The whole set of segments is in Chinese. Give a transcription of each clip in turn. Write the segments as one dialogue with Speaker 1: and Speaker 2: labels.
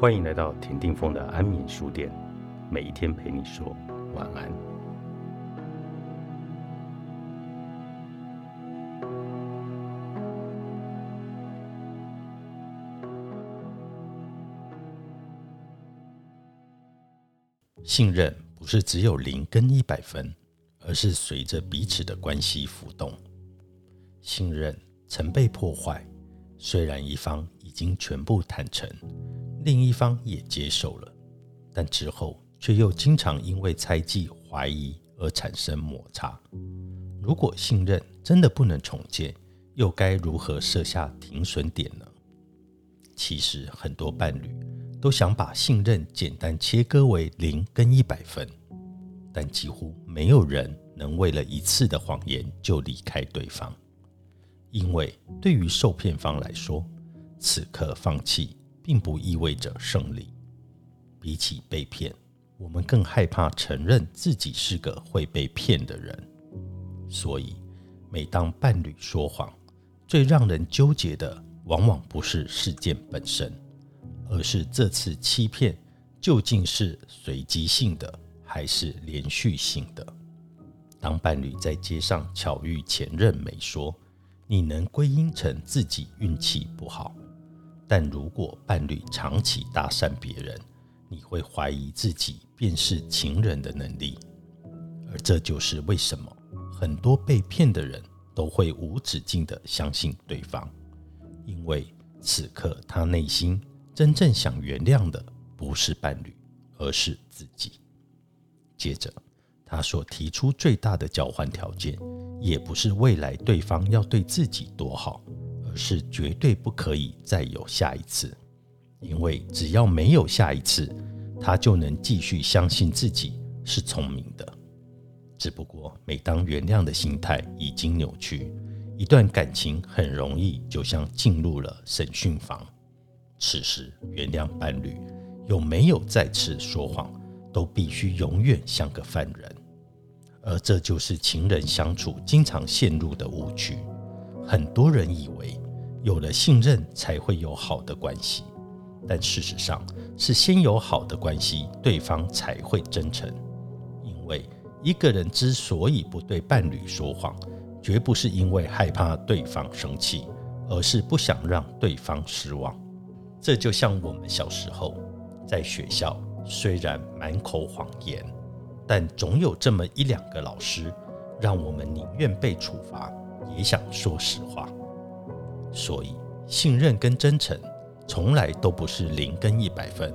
Speaker 1: 欢迎来到田定峰的安眠书店，每一天陪你说晚安。信任不是只有零跟一百分，而是随着彼此的关系浮动。信任曾被破坏，虽然一方已经全部坦诚。另一方也接受了，但之后却又经常因为猜忌、怀疑而产生摩擦。如果信任真的不能重建，又该如何设下停损点呢？其实很多伴侣都想把信任简单切割为零跟一百分，但几乎没有人能为了一次的谎言就离开对方，因为对于受骗方来说，此刻放弃。并不意味着胜利。比起被骗，我们更害怕承认自己是个会被骗的人。所以，每当伴侣说谎，最让人纠结的，往往不是事件本身，而是这次欺骗究竟是随机性的还是连续性的。当伴侣在街上巧遇前任没说，你能归因成自己运气不好。但如果伴侣长期搭讪别人，你会怀疑自己辨识情人的能力，而这就是为什么很多被骗的人都会无止境的相信对方，因为此刻他内心真正想原谅的不是伴侣，而是自己。接着，他所提出最大的交换条件，也不是未来对方要对自己多好。是绝对不可以再有下一次，因为只要没有下一次，他就能继续相信自己是聪明的。只不过，每当原谅的心态已经扭曲，一段感情很容易就像进入了审讯房。此时，原谅伴侣有没有再次说谎，都必须永远像个犯人。而这就是情人相处经常陷入的误区。很多人以为有了信任才会有好的关系，但事实上是先有好的关系，对方才会真诚。因为一个人之所以不对伴侣说谎，绝不是因为害怕对方生气，而是不想让对方失望。这就像我们小时候在学校，虽然满口谎言，但总有这么一两个老师，让我们宁愿被处罚。也想说实话，所以信任跟真诚从来都不是零跟一百分，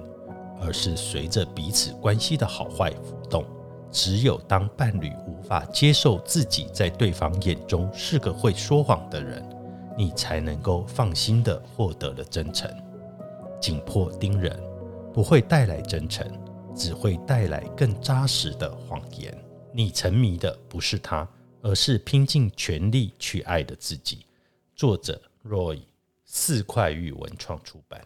Speaker 1: 而是随着彼此关系的好坏浮动。只有当伴侣无法接受自己在对方眼中是个会说谎的人，你才能够放心的获得了真诚。紧迫盯人不会带来真诚，只会带来更扎实的谎言。你沉迷的不是他。而是拼尽全力去爱的自己。作者：Roy，四块玉文创出版。